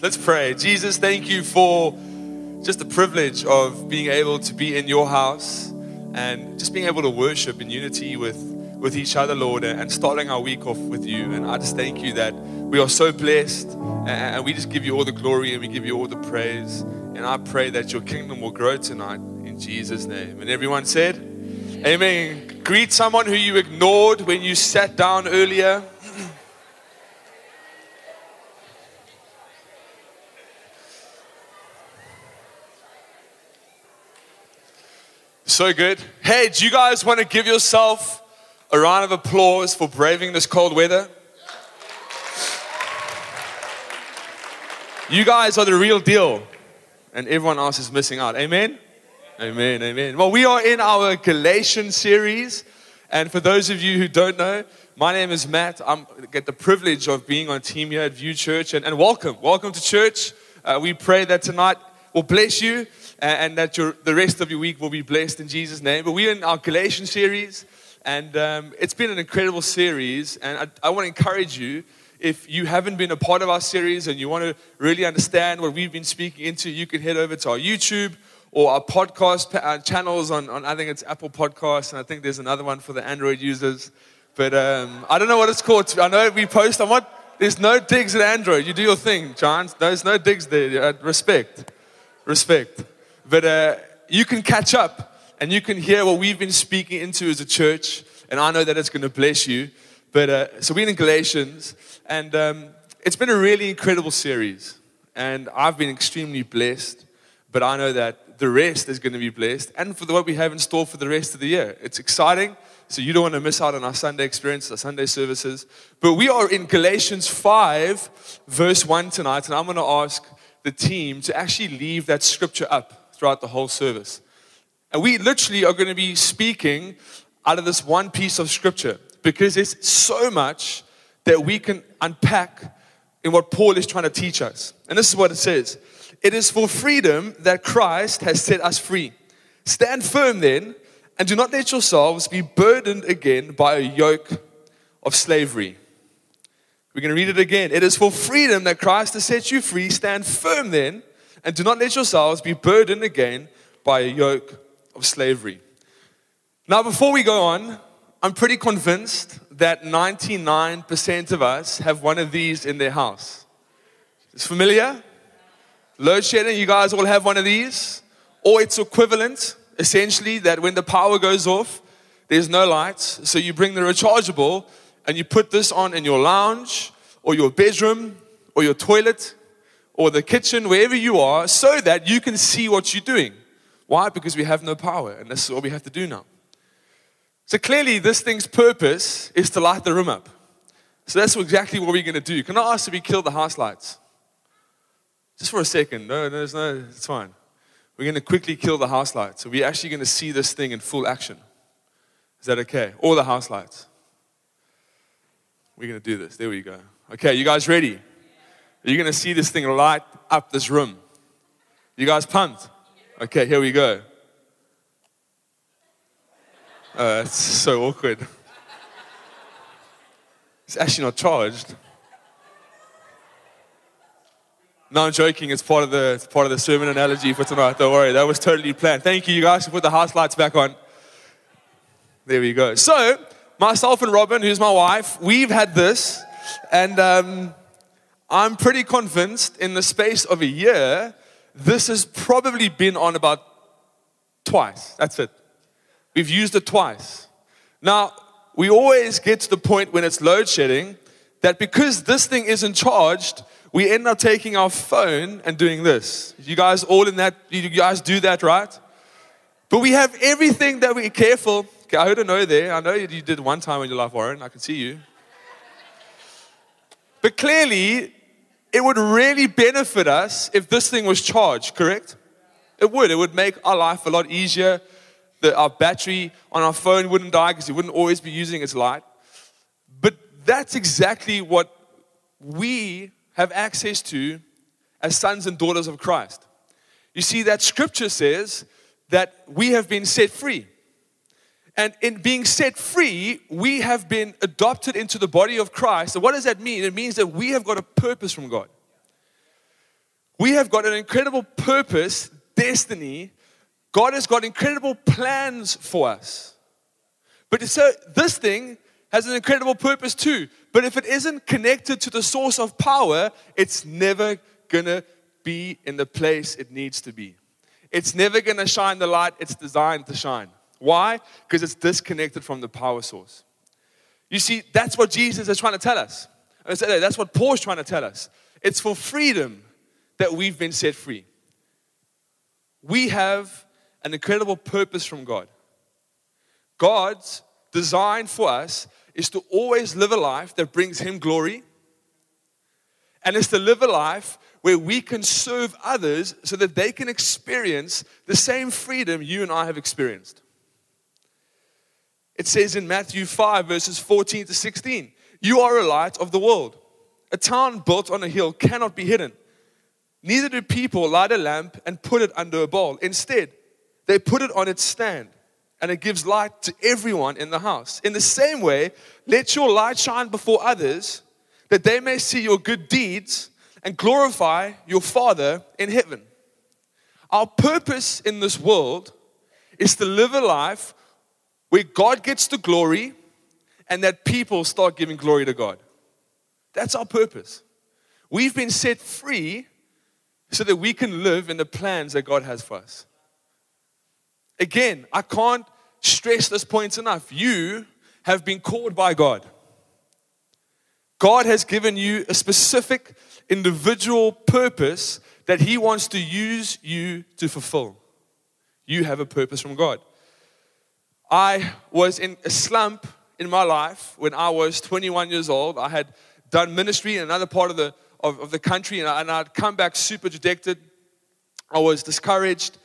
Let's pray. Jesus, thank you for just the privilege of being able to be in your house and just being able to worship in unity with, with each other, Lord, and starting our week off with you. And I just thank you that we are so blessed and we just give you all the glory and we give you all the praise. And I pray that your kingdom will grow tonight in Jesus' name. And everyone said, Amen. Greet someone who you ignored when you sat down earlier. So good. Hey, do you guys want to give yourself a round of applause for braving this cold weather? You guys are the real deal, and everyone else is missing out. Amen? Amen, amen. Well, we are in our Galatian series, and for those of you who don't know, my name is Matt. I get the privilege of being on team here at View Church, and, and welcome. Welcome to church. Uh, we pray that tonight will bless you and, that your, the rest of your week will be blessed in Jesus' name. But we're in our Galatians series, and um, it's been an incredible series. And I, I want to encourage you if you haven't been a part of our series and you want to really understand what we've been speaking into, you can head over to our YouTube or our podcast uh, channels on, on I think it's Apple Podcasts, and I think there's another one for the Android users. But um, I don't know what it's called. I know we post on what. There's no digs at Android. You do your thing, John. There's no digs there. Respect. Respect. But uh, you can catch up and you can hear what we've been speaking into as a church. And I know that it's going to bless you. But uh, so we're in Galatians, and um, it's been a really incredible series. And I've been extremely blessed. But I know that the rest is going to be blessed, and for the, what we have in store for the rest of the year. It's exciting. So you don't want to miss out on our Sunday experience, our Sunday services. But we are in Galatians 5, verse 1 tonight, and I'm going to ask the team to actually leave that scripture up throughout the whole service. And we literally are going to be speaking out of this one piece of scripture because it's so much that we can unpack in what Paul is trying to teach us. And this is what it says It is for freedom that Christ has set us free. Stand firm then, and do not let yourselves be burdened again by a yoke of slavery. We're going to read it again. It is for freedom that Christ has set you free. Stand firm then, and do not let yourselves be burdened again by a yoke of slavery. Now, before we go on, I'm pretty convinced that 99% of us have one of these in their house. It's familiar? Load shedding, you guys all have one of these? Or it's equivalent, essentially, that when the power goes off, there's no lights. So you bring the rechargeable and you put this on in your lounge or your bedroom or your toilet or the kitchen, wherever you are, so that you can see what you're doing. Why? Because we have no power, and this is what we have to do now. So clearly, this thing's purpose is to light the room up. So that's exactly what we're going to do. Can I ask if we kill the house lights? Just for a second. No, no, no, it's fine. We're going to quickly kill the house lights. So we're actually going to see this thing in full action. Is that okay? All the house lights. We're going to do this. There we go. Okay, you guys ready? You're going to see this thing light up this room. You guys pumped? Okay, here we go. Oh, it's so awkward. It's actually not charged. No, I'm joking. It's part of the it's part of the sermon analogy for tonight. Don't worry, that was totally planned. Thank you, you guys, put the house lights back on. There we go. So, myself and Robin, who's my wife, we've had this, and um, I'm pretty convinced in the space of a year, this has probably been on about twice. That's it. We've used it twice. Now, we always get to the point when it's load shedding that because this thing isn't charged, we end up taking our phone and doing this. You guys all in that, you guys do that, right? But we have everything that we're careful. Okay, I heard a no there. I know you did one time in your life, Warren. I can see you. But clearly, it would really benefit us if this thing was charged, correct? It would. It would make our life a lot easier. That our battery on our phone wouldn't die because it wouldn't always be using its light. But that's exactly what we have access to as sons and daughters of Christ. You see, that scripture says that we have been set free. And in being set free, we have been adopted into the body of Christ. And what does that mean? It means that we have got a purpose from God. We have got an incredible purpose, destiny. God has got incredible plans for us. But so this thing has an incredible purpose too. But if it isn't connected to the source of power, it's never gonna be in the place it needs to be. It's never gonna shine the light it's designed to shine. Why? Because it's disconnected from the power source. You see, that's what Jesus is trying to tell us. Uh, that's what Paul's trying to tell us. It's for freedom that we've been set free. We have an incredible purpose from God. God's design for us is to always live a life that brings Him glory, and it's to live a life where we can serve others so that they can experience the same freedom you and I have experienced. It says in Matthew 5, verses 14 to 16, You are a light of the world. A town built on a hill cannot be hidden. Neither do people light a lamp and put it under a bowl. Instead, they put it on its stand, and it gives light to everyone in the house. In the same way, let your light shine before others, that they may see your good deeds and glorify your Father in heaven. Our purpose in this world is to live a life where God gets the glory and that people start giving glory to God. That's our purpose. We've been set free so that we can live in the plans that God has for us. Again, I can't stress this point enough. You have been called by God. God has given you a specific individual purpose that He wants to use you to fulfill. You have a purpose from God. I was in a slump in my life when I was 21 years old. I had done ministry in another part of the, of, of the country and, I, and I'd come back super dejected. I was discouraged.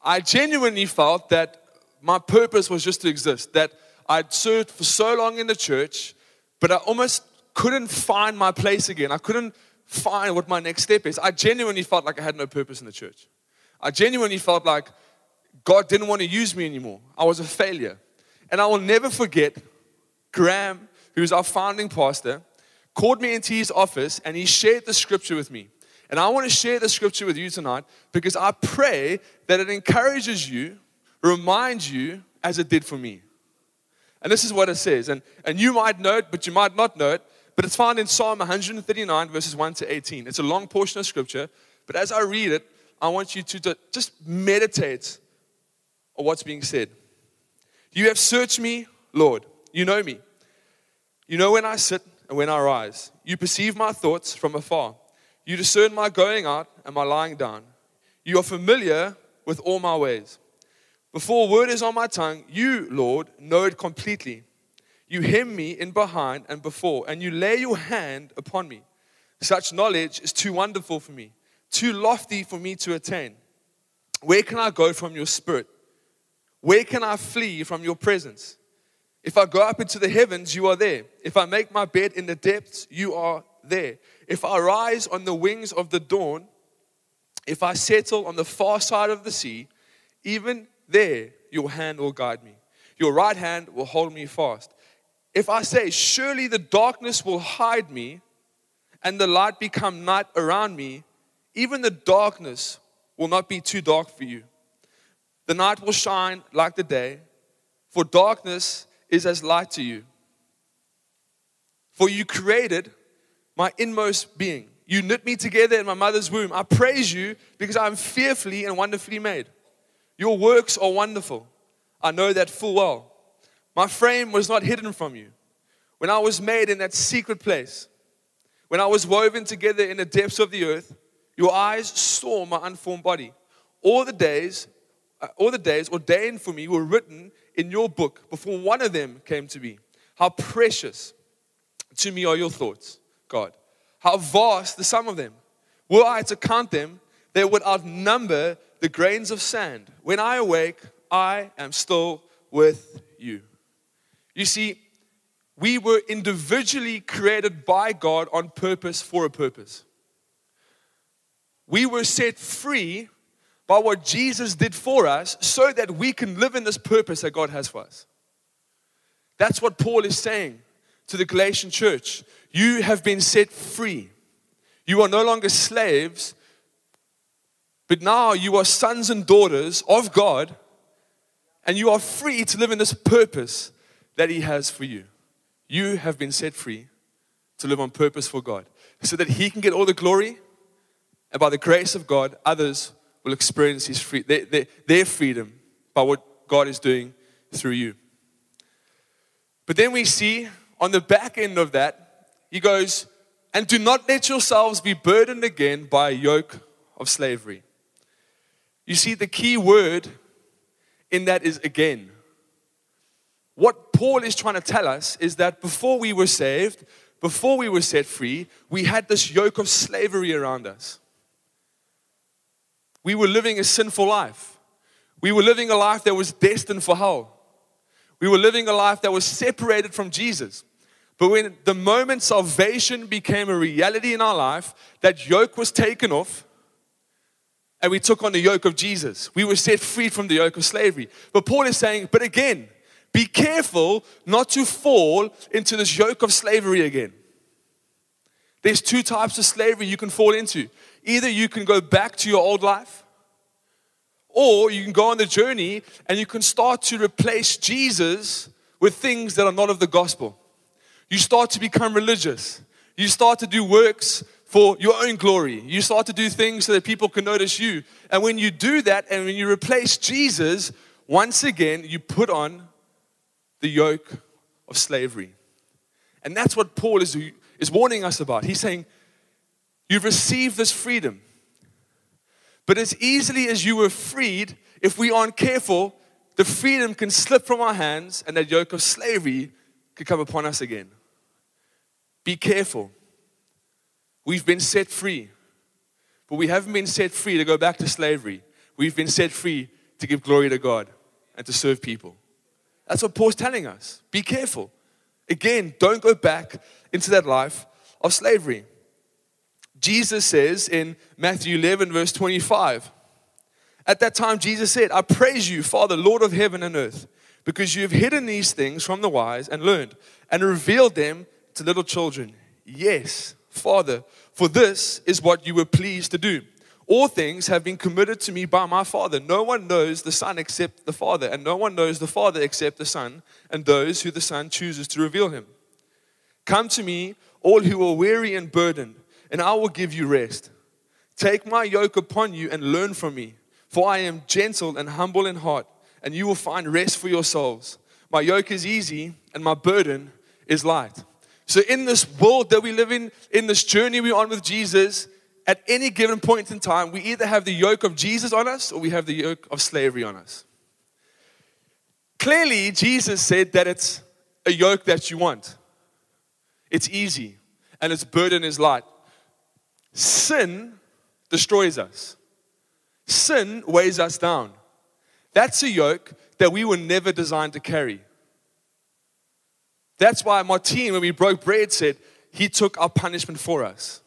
I genuinely felt that my purpose was just to exist, that I'd served for so long in the church, but I almost couldn't find my place again. I couldn't find what my next step is. I genuinely felt like I had no purpose in the church. I genuinely felt like God didn't want to use me anymore. I was a failure. And I will never forget Graham, who's our founding pastor, called me into his office and he shared the scripture with me. And I want to share the scripture with you tonight because I pray that it encourages you, reminds you, as it did for me. And this is what it says. And, and you might know it, but you might not know it. But it's found in Psalm 139, verses 1 to 18. It's a long portion of scripture. But as I read it, I want you to just meditate or what's being said. You have searched me, Lord. You know me. You know when I sit and when I rise. You perceive my thoughts from afar. You discern my going out and my lying down. You are familiar with all my ways. Before a word is on my tongue, you, Lord, know it completely. You hem me in behind and before, and you lay your hand upon me. Such knowledge is too wonderful for me, too lofty for me to attain. Where can I go from your spirit? Where can I flee from your presence? If I go up into the heavens, you are there. If I make my bed in the depths, you are there. If I rise on the wings of the dawn, if I settle on the far side of the sea, even there your hand will guide me. Your right hand will hold me fast. If I say, Surely the darkness will hide me, and the light become night around me, even the darkness will not be too dark for you. The night will shine like the day, for darkness is as light to you. For you created my inmost being. You knit me together in my mother's womb. I praise you because I am fearfully and wonderfully made. Your works are wonderful. I know that full well. My frame was not hidden from you. When I was made in that secret place, when I was woven together in the depths of the earth, your eyes saw my unformed body. All the days uh, all the days ordained for me were written in your book before one of them came to be. How precious to me are your thoughts, God. How vast the sum of them. Were I to count them, they would outnumber the grains of sand. When I awake, I am still with you. You see, we were individually created by God on purpose for a purpose. We were set free by what Jesus did for us so that we can live in this purpose that God has for us. That's what Paul is saying to the Galatian church. You have been set free. You are no longer slaves But now you are sons and daughters of God, and you are free to live in this purpose that He has for you. You have been set free to live on purpose for God so that He can get all the glory, and by the grace of God, others will experience his free, their, their, their freedom by what God is doing through you. But then we see on the back end of that, he goes, and do not let yourselves be burdened again by a yoke of slavery. You see, the key word in that is again. What Paul is trying to tell us is that before we were saved, before we were set free, we had this yoke of slavery around us. We were living a sinful life. We were living a life that was destined for hell. We were living a life that was separated from Jesus. But when the moment salvation became a reality in our life, that yoke was taken off and we took on the yoke of Jesus. We were set free from the yoke of slavery. But Paul is saying, but again, be careful not to fall into this yoke of slavery again. There's two types of slavery you can fall into. Either you can go back to your old life, or you can go on the journey and you can start to replace Jesus with things that are not of the gospel. You start to become religious. You start to do works for your own glory. You start to do things so that people can notice you. And when you do that and when you replace Jesus, once again, you put on the yoke of slavery. And that's what Paul is, is warning us about. He's saying, You've received this freedom. But as easily as you were freed, if we aren't careful, the freedom can slip from our hands and that yoke of slavery could come upon us again. Be careful. We've been set free, but we haven't been set free to go back to slavery. We've been set free to give glory to God and to serve people. That's what Paul's telling us. Be careful. Again, don't go back into that life of slavery. Jesus says in Matthew 11, verse 25, at that time, Jesus said, I praise you, Father, Lord of heaven and earth, because you have hidden these things from the wise and learned and revealed them to little children. Yes, Father, for this is what you were pleased to do. All things have been committed to me by my Father. No one knows the Son except the Father, and no one knows the Father except the Son, and those who the Son chooses to reveal him. Come to me, all who are weary and burdened and I will give you rest. Take my yoke upon you and learn from me, for I am gentle and humble in heart, and you will find rest for your souls. My yoke is easy and my burden is light. So, in this world that we live in, in this journey we're on with Jesus, at any given point in time, we either have the yoke of Jesus on us or we have the yoke of slavery on us. Clearly, Jesus said that it's a yoke that you want. It's easy and its burden is light. Sin destroys us. Sin weighs us down. That's a yoke that we were never designed to carry. That's why Martin, when we broke bread, said, He took our punishment for us.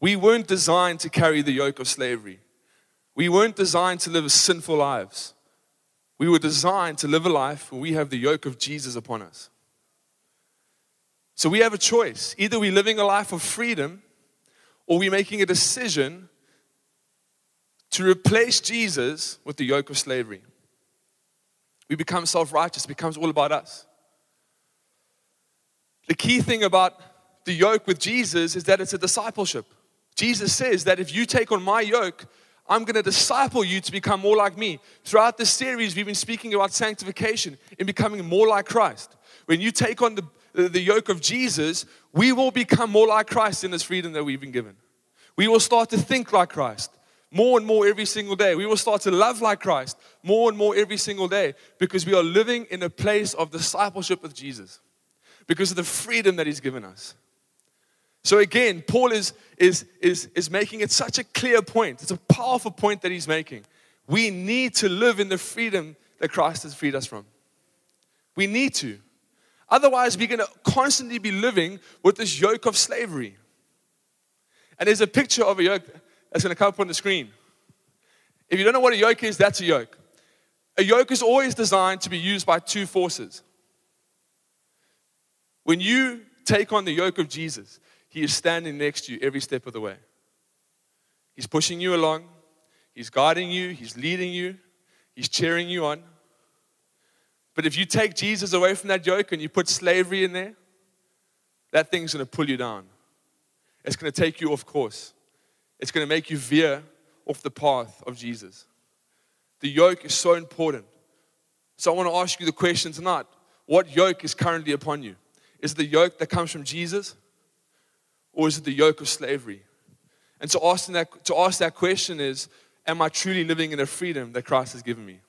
We weren't designed to carry the yoke of slavery. We weren't designed to live sinful lives. We were designed to live a life where we have the yoke of Jesus upon us. So we have a choice. Either we're living a life of freedom or we're making a decision to replace Jesus with the yoke of slavery. We become self righteous, becomes all about us. The key thing about the yoke with Jesus is that it's a discipleship. Jesus says that if you take on my yoke, I'm going to disciple you to become more like me. Throughout this series, we've been speaking about sanctification and becoming more like Christ. When you take on the, the yoke of Jesus, we will become more like Christ in this freedom that we've been given. We will start to think like Christ more and more every single day. We will start to love like Christ more and more every single day because we are living in a place of discipleship with Jesus because of the freedom that He's given us. So again, Paul is, is, is, is making it such a clear point. It's a powerful point that he's making. We need to live in the freedom that Christ has freed us from. We need to. Otherwise, we're going to constantly be living with this yoke of slavery. And there's a picture of a yoke that's going to come up on the screen. If you don't know what a yoke is, that's a yoke. A yoke is always designed to be used by two forces. When you take on the yoke of Jesus, He is standing next to you every step of the way. He's pushing you along, He's guiding you, He's leading you, He's cheering you on. But if you take Jesus away from that yoke and you put slavery in there, that thing's going to pull you down. It's going to take you off course. It's going to make you veer off the path of Jesus. The yoke is so important. So I want to ask you the question tonight what yoke is currently upon you? Is it the yoke that comes from Jesus? Or is it the yoke of slavery? And to ask that, to ask that question is Am I truly living in the freedom that Christ has given me?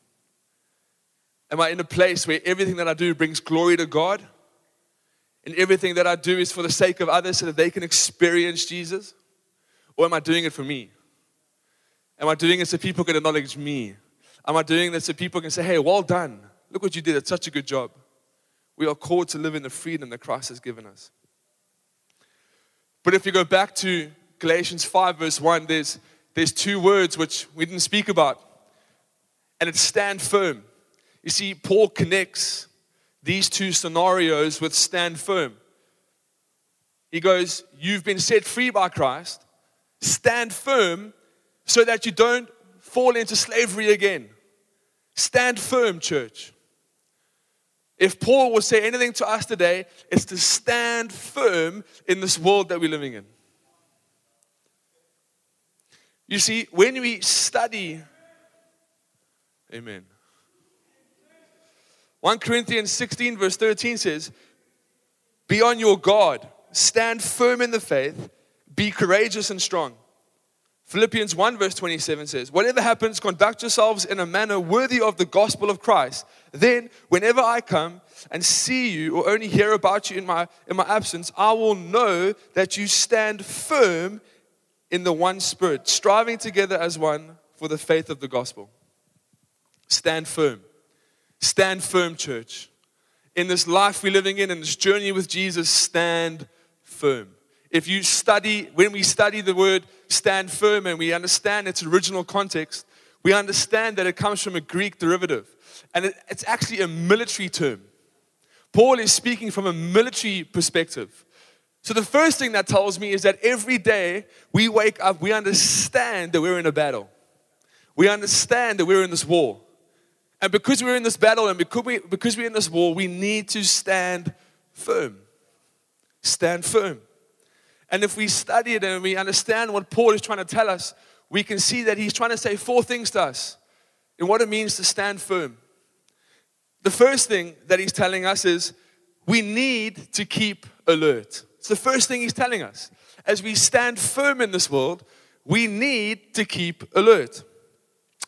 Am I in a place where everything that I do brings glory to God? And everything that I do is for the sake of others so that they can experience Jesus? Or am I doing it for me? Am I doing it so people can acknowledge me? Am I doing this so people can say, hey, well done? Look what you did. It's such a good job. We are called to live in the freedom that Christ has given us. But if you go back to Galatians 5, verse 1, there's, there's two words which we didn't speak about, and it's stand firm. You see, Paul connects these two scenarios with stand firm. He goes, You've been set free by Christ, stand firm so that you don't fall into slavery again. Stand firm, church. If Paul will say anything to us today, it's to stand firm in this world that we're living in. You see, when we study, amen. 1 Corinthians 16, verse 13 says, Be on your guard, stand firm in the faith, be courageous and strong. Philippians 1, verse 27 says, Whatever happens, conduct yourselves in a manner worthy of the gospel of Christ. Then, whenever I come and see you or only hear about you in my, in my absence, I will know that you stand firm in the one spirit, striving together as one for the faith of the gospel. Stand firm. Stand firm, church. In this life we're living in, in this journey with Jesus, stand firm. If you study, when we study the word stand firm and we understand its original context, we understand that it comes from a Greek derivative. And it, it's actually a military term. Paul is speaking from a military perspective. So the first thing that tells me is that every day we wake up, we understand that we're in a battle. We understand that we're in this war. And because we're in this battle and because, we, because we're in this war, we need to stand firm. Stand firm. And if we study it and we understand what Paul is trying to tell us, we can see that he's trying to say four things to us in what it means to stand firm. The first thing that he's telling us is we need to keep alert. It's the first thing he's telling us. As we stand firm in this world, we need to keep alert.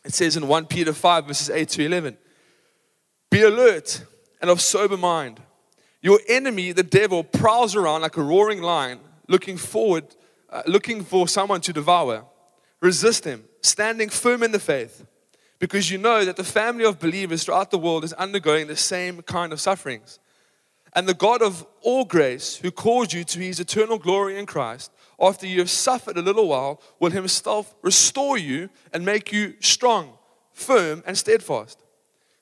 It says in 1 Peter 5, verses 8 to 11 Be alert and of sober mind. Your enemy, the devil, prowls around like a roaring lion looking forward, uh, looking for someone to devour. Resist him, standing firm in the faith, because you know that the family of believers throughout the world is undergoing the same kind of sufferings. And the God of all grace, who called you to his eternal glory in Christ, after you have suffered a little while, will himself restore you and make you strong, firm, and steadfast.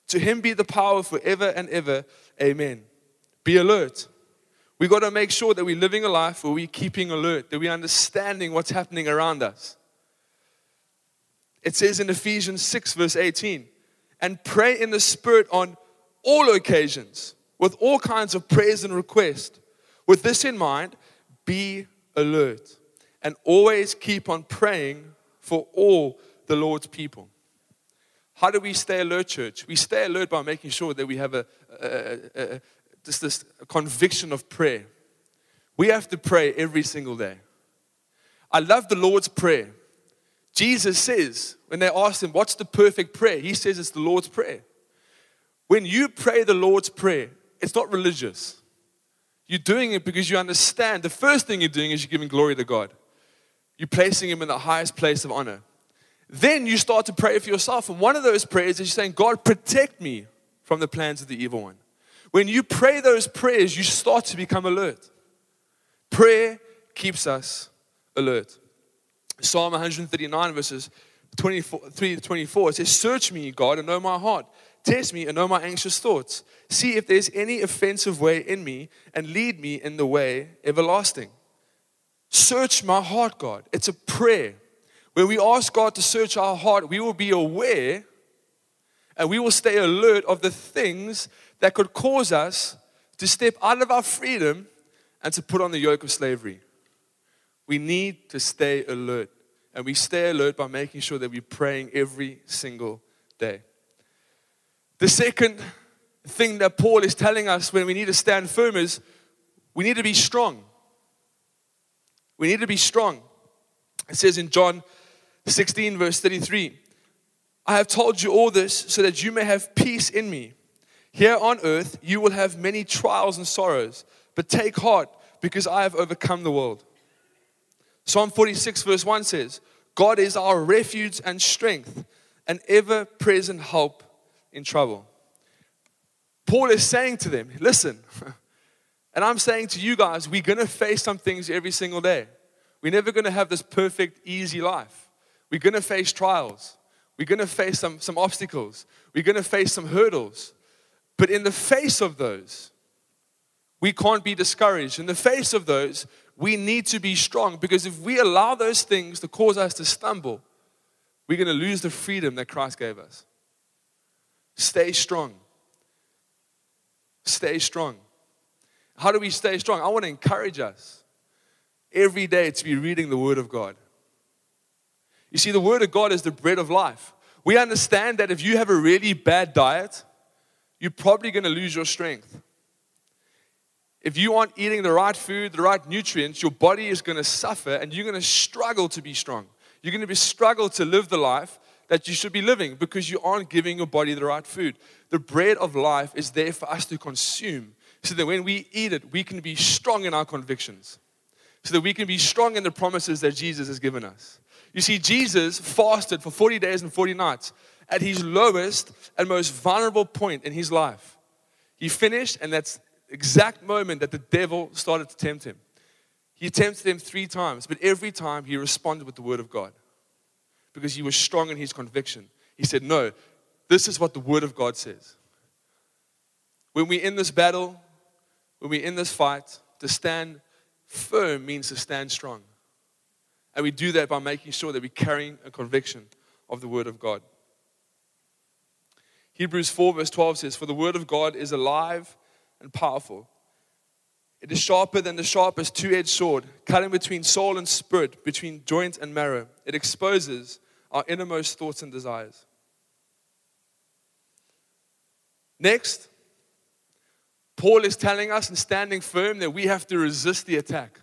To him be the power forever and ever. Amen. Be alert we got to make sure that we're living a life where we're keeping alert, that we're understanding what's happening around us. It says in Ephesians 6, verse 18, and pray in the Spirit on all occasions with all kinds of prayers and requests. With this in mind, be alert and always keep on praying for all the Lord's people. How do we stay alert, church? We stay alert by making sure that we have a, a, a, just this conviction of prayer. We have to pray every single day. I love the Lord's Prayer. Jesus says, when they asked him, What's the perfect prayer? He says it's the Lord's Prayer. When you pray the Lord's Prayer, it's not religious. You're doing it because you understand the first thing you're doing is you're giving glory to God. You're placing Him in the highest place of honor. Then you start to pray for yourself. And one of those prayers is you're saying, God, protect me from the plans of the evil one. When you pray those prayers, you start to become alert. Prayer keeps us alert. Psalm 139, verses 23 to 24, it says, Search me, God, and know my heart. Test me and know my anxious thoughts. See if there's any offensive way in me, and lead me in the way everlasting. Search my heart, God. It's a prayer. When we ask God to search our heart, we will be aware and we will stay alert of the things that could cause us to step out of our freedom and to put on the yoke of slavery. We need to stay alert. And we stay alert by making sure that we're praying every single day. The second thing that Paul is telling us when we need to stand firm is we need to be strong. We need to be strong. It says in John 16, verse 33 I have told you all this so that you may have peace in me. Here on earth, you will have many trials and sorrows, but take heart because I have overcome the world. Psalm 46, verse 1 says, God is our refuge and strength, an ever present help in trouble. Paul is saying to them, listen, and I'm saying to you guys, we're going to face some things every single day. We're never going to have this perfect, easy life. We're going to face trials. We're going to face some, some obstacles. We're going to face some hurdles. But in the face of those, we can't be discouraged. In the face of those, we need to be strong because if we allow those things to cause us to stumble, we're going to lose the freedom that Christ gave us. Stay strong. Stay strong. How do we stay strong? I want to encourage us every day to be reading the Word of God. You see, the Word of God is the bread of life. We understand that if you have a really bad diet, you're probably going to lose your strength. If you aren't eating the right food, the right nutrients, your body is going to suffer and you're going to struggle to be strong. You're going to be struggle to live the life that you should be living because you aren't giving your body the right food. The bread of life is there for us to consume so that when we eat it, we can be strong in our convictions, so that we can be strong in the promises that Jesus has given us. You see, Jesus fasted for 40 days and 40 nights at his lowest and most vulnerable point in his life. He finished, and that's exact moment that the devil started to tempt him. He tempted him three times, but every time he responded with the word of God because he was strong in his conviction. He said, No, this is what the word of God says. When we're in this battle, when we're in this fight, to stand firm means to stand strong. And we do that by making sure that we're carrying a conviction of the Word of God. Hebrews 4, verse 12 says, For the Word of God is alive and powerful. It is sharper than the sharpest two edged sword, cutting between soul and spirit, between joint and marrow. It exposes our innermost thoughts and desires. Next, Paul is telling us and standing firm that we have to resist the attack.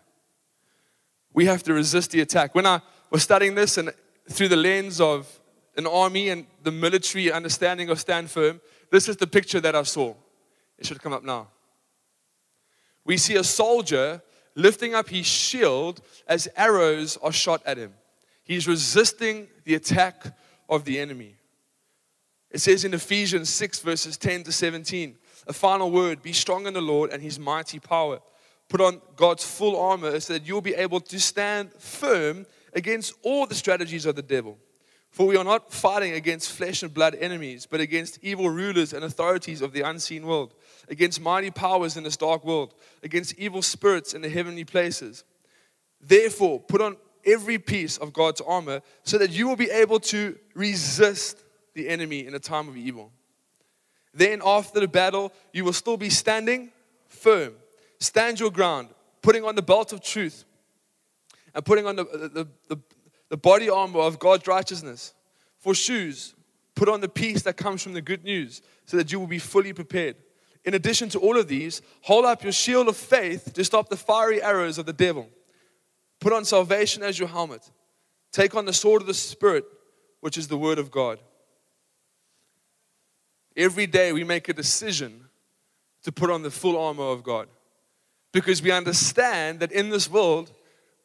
We have to resist the attack. When I was studying this and through the lens of an army and the military understanding of stand firm, this is the picture that I saw. It should come up now. We see a soldier lifting up his shield as arrows are shot at him. He's resisting the attack of the enemy. It says in Ephesians 6, verses 10 to 17, a final word be strong in the Lord and his mighty power. Put on God's full armor so that you'll be able to stand firm against all the strategies of the devil. For we are not fighting against flesh and blood enemies, but against evil rulers and authorities of the unseen world, against mighty powers in this dark world, against evil spirits in the heavenly places. Therefore, put on every piece of God's armor so that you will be able to resist the enemy in a time of evil. Then, after the battle, you will still be standing firm Stand your ground, putting on the belt of truth and putting on the, the, the, the body armor of God's righteousness. For shoes, put on the peace that comes from the good news so that you will be fully prepared. In addition to all of these, hold up your shield of faith to stop the fiery arrows of the devil. Put on salvation as your helmet. Take on the sword of the Spirit, which is the word of God. Every day we make a decision to put on the full armor of God because we understand that in this world,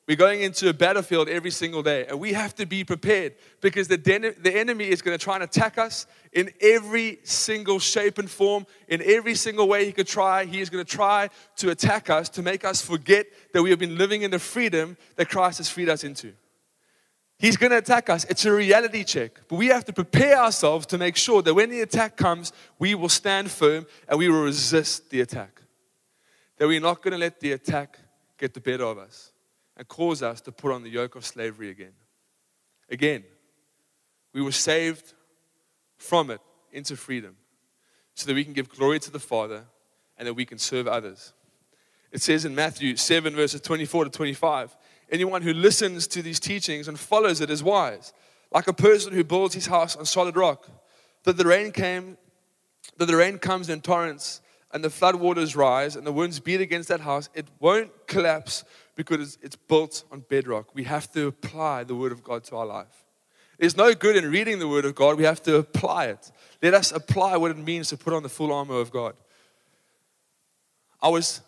we're going into a battlefield every single day, and we have to be prepared because the, den- the enemy is going to try and attack us in every single shape and form, in every single way he could try. He is going to try to attack us to make us forget that we have been living in the freedom that Christ has freed us into. He's going to attack us. It's a reality check. But we have to prepare ourselves to make sure that when the attack comes, we will stand firm and we will resist the attack that we're not going to let the attack get the better of us and cause us to put on the yoke of slavery again. Again, we were saved from it into freedom so that we can give glory to the Father and that we can serve others. It says in Matthew 7, verses 24 to 25 anyone who listens to these teachings and follows it is wise, like a person who builds his house on solid rock. That the rain came, that the rain comes in torrents, and the floodwaters rise, and the winds beat against that house, it won't collapse because it's built on bedrock. We have to apply the Word of God to our life. There's no good in reading the Word of God, we have to apply it. Let us apply what it means to put on the full armor of God. I was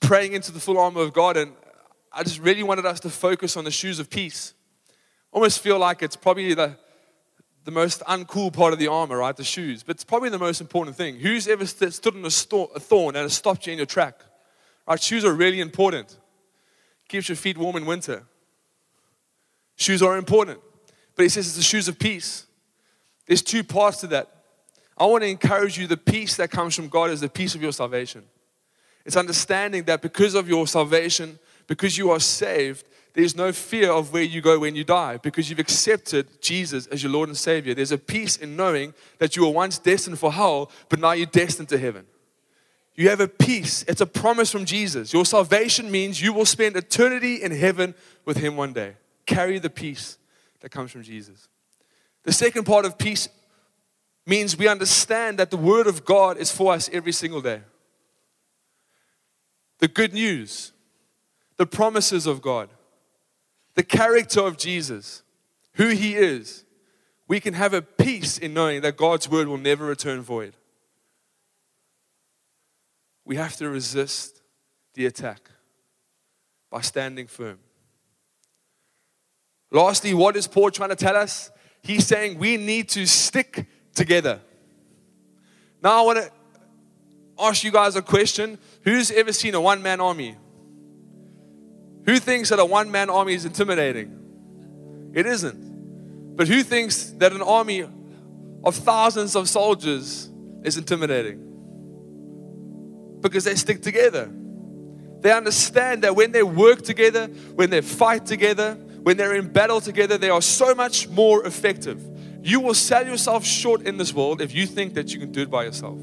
praying into the full armor of God, and I just really wanted us to focus on the shoes of peace. Almost feel like it's probably the, the most uncool part of the armor, right? The shoes. But it's probably the most important thing. Who's ever st- stood on a, a thorn and has stopped you in your track? Right? Shoes are really important. Keeps your feet warm in winter. Shoes are important. But he says it's the shoes of peace. There's two parts to that. I want to encourage you the peace that comes from God is the peace of your salvation. It's understanding that because of your salvation, because you are saved, there's no fear of where you go when you die because you've accepted Jesus as your Lord and Savior. There's a peace in knowing that you were once destined for hell, but now you're destined to heaven. You have a peace. It's a promise from Jesus. Your salvation means you will spend eternity in heaven with Him one day. Carry the peace that comes from Jesus. The second part of peace means we understand that the Word of God is for us every single day. The good news, the promises of God, the character of Jesus, who He is, we can have a peace in knowing that God's Word will never return void. We have to resist the attack by standing firm. Lastly, what is Paul trying to tell us? He's saying we need to stick together. Now, I want to ask you guys a question. Who's ever seen a one man army? Who thinks that a one man army is intimidating? It isn't. But who thinks that an army of thousands of soldiers is intimidating? Because they stick together. They understand that when they work together, when they fight together, when they're in battle together, they are so much more effective. You will sell yourself short in this world if you think that you can do it by yourself.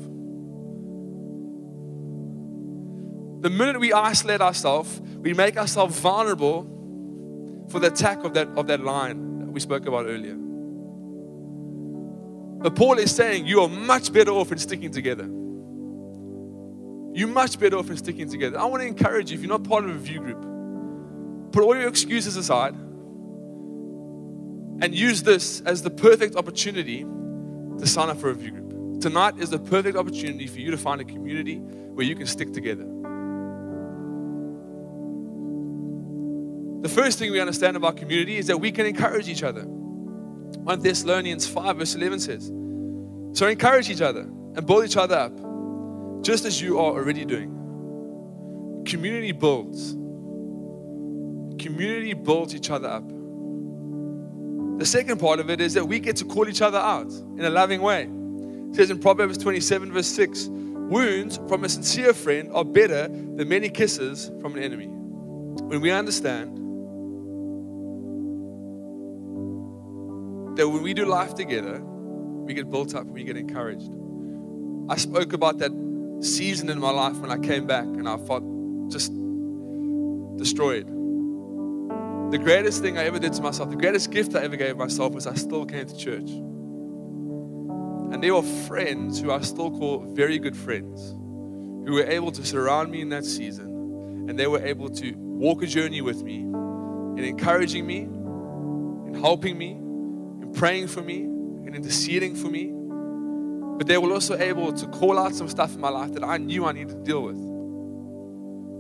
The minute we isolate ourselves, we make ourselves vulnerable for the attack of that, of that lion that we spoke about earlier. But Paul is saying you are much better off in sticking together. You're much better off in sticking together. I want to encourage you, if you're not part of a view group, put all your excuses aside and use this as the perfect opportunity to sign up for a view group. Tonight is the perfect opportunity for you to find a community where you can stick together. The first thing we understand about community is that we can encourage each other. 1 Thessalonians 5, verse 11 says, So encourage each other and build each other up just as you are already doing. Community builds. Community builds each other up. The second part of it is that we get to call each other out in a loving way. It says in Proverbs 27, verse 6 Wounds from a sincere friend are better than many kisses from an enemy. When we understand that when we do life together, we get built up, we get encouraged. I spoke about that season in my life when I came back and I felt just destroyed. The greatest thing I ever did to myself, the greatest gift I ever gave myself was I still came to church. And there were friends who I still call very good friends who were able to surround me in that season and they were able to walk a journey with me in encouraging me, in helping me, in praying for me, and in interceding for me but they were also able to call out some stuff in my life that I knew I needed to deal with.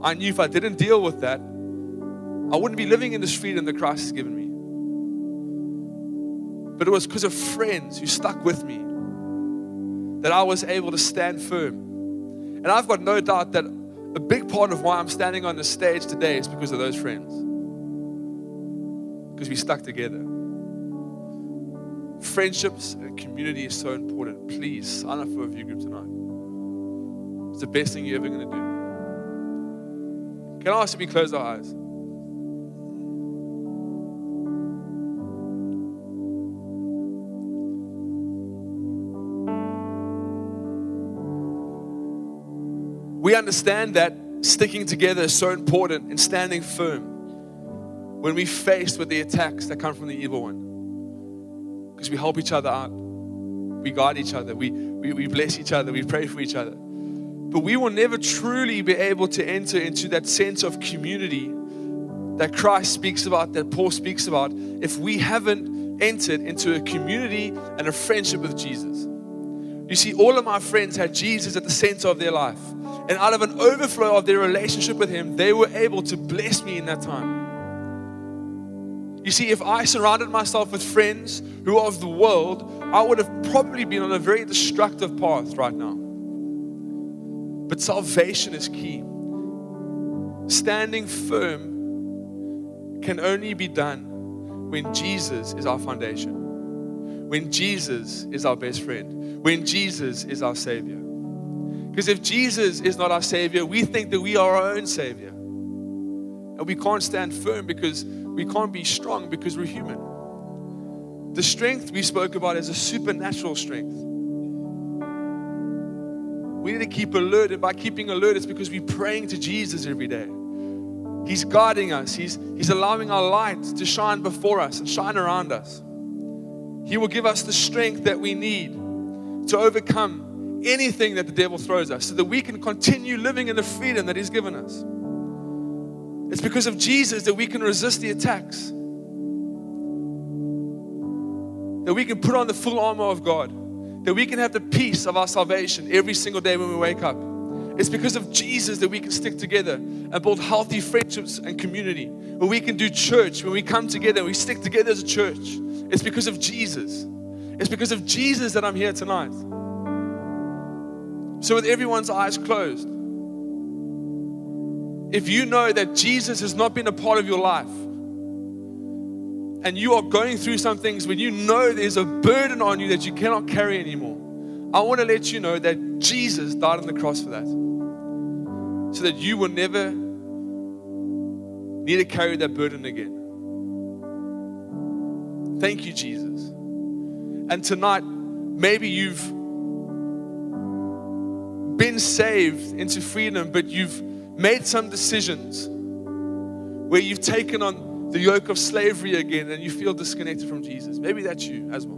I knew if I didn't deal with that, I wouldn't be living in this freedom that Christ has given me. But it was because of friends who stuck with me that I was able to stand firm. And I've got no doubt that a big part of why I'm standing on the stage today is because of those friends. Because we stuck together. Friendships and community is so important. Please sign up for a view group tonight. It's the best thing you're ever going to do. Can I ask you we close our eyes? We understand that sticking together is so important and standing firm when we faced with the attacks that come from the evil one. Because we help each other out, we guide each other, we, we, we bless each other, we pray for each other. But we will never truly be able to enter into that sense of community that Christ speaks about, that Paul speaks about, if we haven't entered into a community and a friendship with Jesus. You see, all of my friends had Jesus at the center of their life. And out of an overflow of their relationship with Him, they were able to bless me in that time. You see, if I surrounded myself with friends who are of the world, I would have probably been on a very destructive path right now. But salvation is key. Standing firm can only be done when Jesus is our foundation, when Jesus is our best friend, when Jesus is our Savior. Because if Jesus is not our Savior, we think that we are our own Savior. And we can't stand firm because we can't be strong because we're human. The strength we spoke about is a supernatural strength. We need to keep alert, and by keeping alert, it's because we're praying to Jesus every day. He's guiding us, He's, He's allowing our light to shine before us and shine around us. He will give us the strength that we need to overcome anything that the devil throws us so that we can continue living in the freedom that He's given us. It's because of Jesus that we can resist the attacks, that we can put on the full armor of God, that we can have the peace of our salvation every single day when we wake up. It's because of Jesus that we can stick together and build healthy friendships and community. Where we can do church, when we come together, we stick together as a church. It's because of Jesus. It's because of Jesus that I'm here tonight. So, with everyone's eyes closed, if you know that Jesus has not been a part of your life, and you are going through some things when you know there's a burden on you that you cannot carry anymore, I want to let you know that Jesus died on the cross for that. So that you will never need to carry that burden again. Thank you, Jesus. And tonight, maybe you've been saved into freedom, but you've made some decisions where you've taken on the yoke of slavery again and you feel disconnected from Jesus. Maybe that's you as well.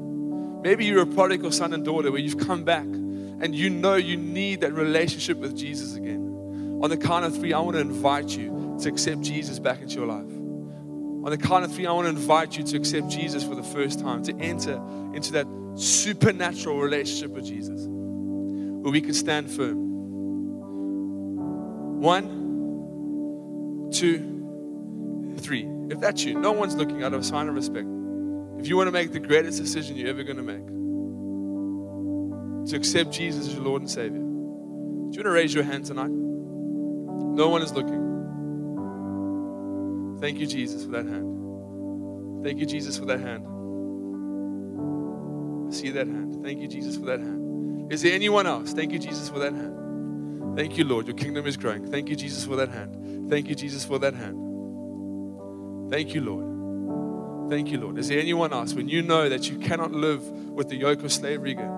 Maybe you're a prodigal son and daughter where you've come back and you know you need that relationship with Jesus again. On the count of three, I want to invite you to accept Jesus back into your life. On the count of three, I want to invite you to accept Jesus for the first time, to enter into that supernatural relationship with Jesus where we can stand firm. One, two, three. If that's you, no one's looking out of a sign of respect. If you want to make the greatest decision you're ever going to make, to accept Jesus as your Lord and Savior, do you want to raise your hand tonight? No one is looking. Thank you, Jesus, for that hand. Thank you, Jesus, for that hand. I see that hand. Thank you, Jesus, for that hand. Is there anyone else? Thank you, Jesus, for that hand. Thank you, Lord. Your kingdom is growing. Thank you, Jesus, for that hand. Thank you, Jesus, for that hand. Thank you, Lord. Thank you, Lord. Is there anyone else when you know that you cannot live with the yoke of slavery again?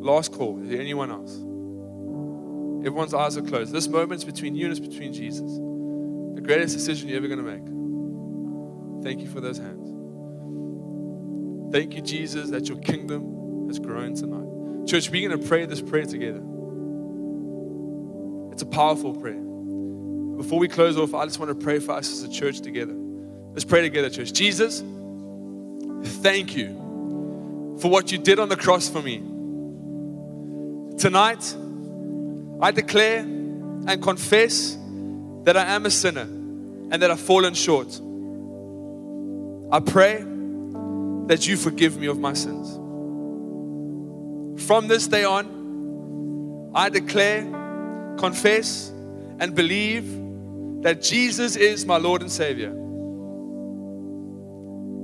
Last call. Is there anyone else? Everyone's eyes are closed. This moment's between you and it's between Jesus. The greatest decision you're ever going to make. Thank you for those hands. Thank you, Jesus, that your kingdom has grown tonight. Church, we're going to pray this prayer together. It's a powerful prayer. Before we close off, I just want to pray for us as a church together. Let's pray together, church. Jesus, thank you for what you did on the cross for me. Tonight, I declare and confess that I am a sinner and that I've fallen short. I pray that you forgive me of my sins. From this day on, I declare, confess, and believe that Jesus is my Lord and Savior.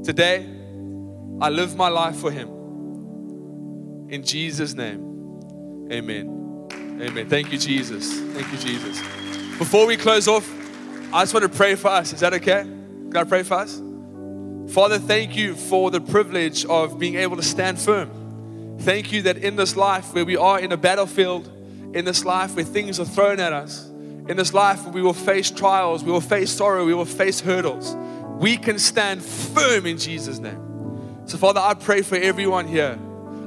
Today, I live my life for Him. In Jesus' name, amen. Amen. Thank you, Jesus. Thank you, Jesus. Before we close off, I just want to pray for us. Is that okay? Can I pray for us? Father, thank you for the privilege of being able to stand firm. Thank you that in this life where we are in a battlefield, in this life where things are thrown at us, in this life where we will face trials, we will face sorrow, we will face hurdles, we can stand firm in Jesus' name. So, Father, I pray for everyone here.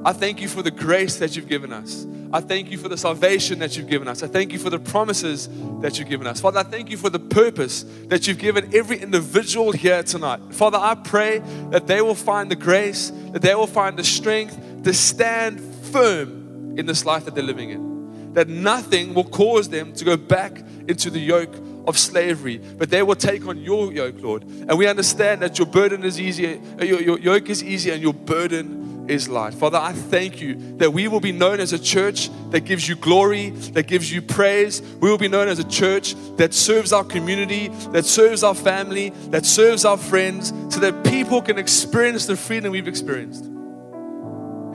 I thank you for the grace that you've given us. I thank you for the salvation that you've given us. I thank you for the promises that you've given us. Father, I thank you for the purpose that you've given every individual here tonight. Father, I pray that they will find the grace, that they will find the strength to stand firm in this life that they're living in. That nothing will cause them to go back into the yoke of slavery, but they will take on your yoke, Lord. And we understand that your burden is easy, uh, your, your yoke is easier, and your burden is light. Father, I thank you that we will be known as a church that gives you glory, that gives you praise. We will be known as a church that serves our community, that serves our family, that serves our friends, so that people can experience the freedom we've experienced.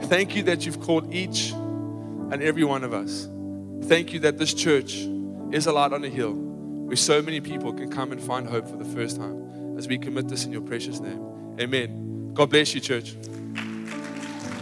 Thank you that you've called each and every one of us. Thank you that this church is a light on a hill where so many people can come and find hope for the first time as we commit this in your precious name. Amen. God bless you, church.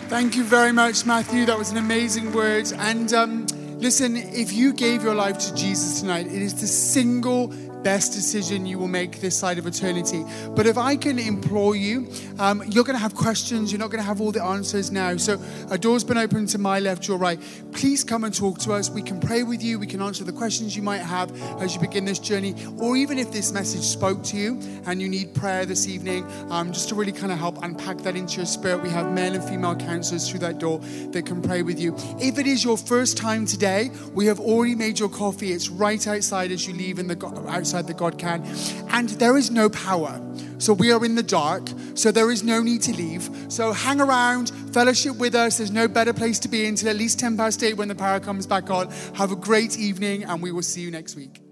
Thank you very much, Matthew. That was an amazing word. And um, listen, if you gave your life to Jesus tonight, it is the single best decision you will make this side of eternity. But if I can implore you, um, you're going to have questions. You're not going to have all the answers now. So a door's been opened to my left, your right. Please come and talk to us. We can pray with you. We can answer the questions you might have as you begin this journey. Or even if this message spoke to you and you need prayer this evening, um, just to really kind of help unpack that into your spirit, we have male and female counselors through that door that can pray with you. If it is your first time today, we have already made your coffee. It's right outside as you leave in the outside outside that God can. And there is no power. So we are in the dark. So there is no need to leave. So hang around, fellowship with us. There's no better place to be until at least 10 past 8 when the power comes back on. Have a great evening, and we will see you next week.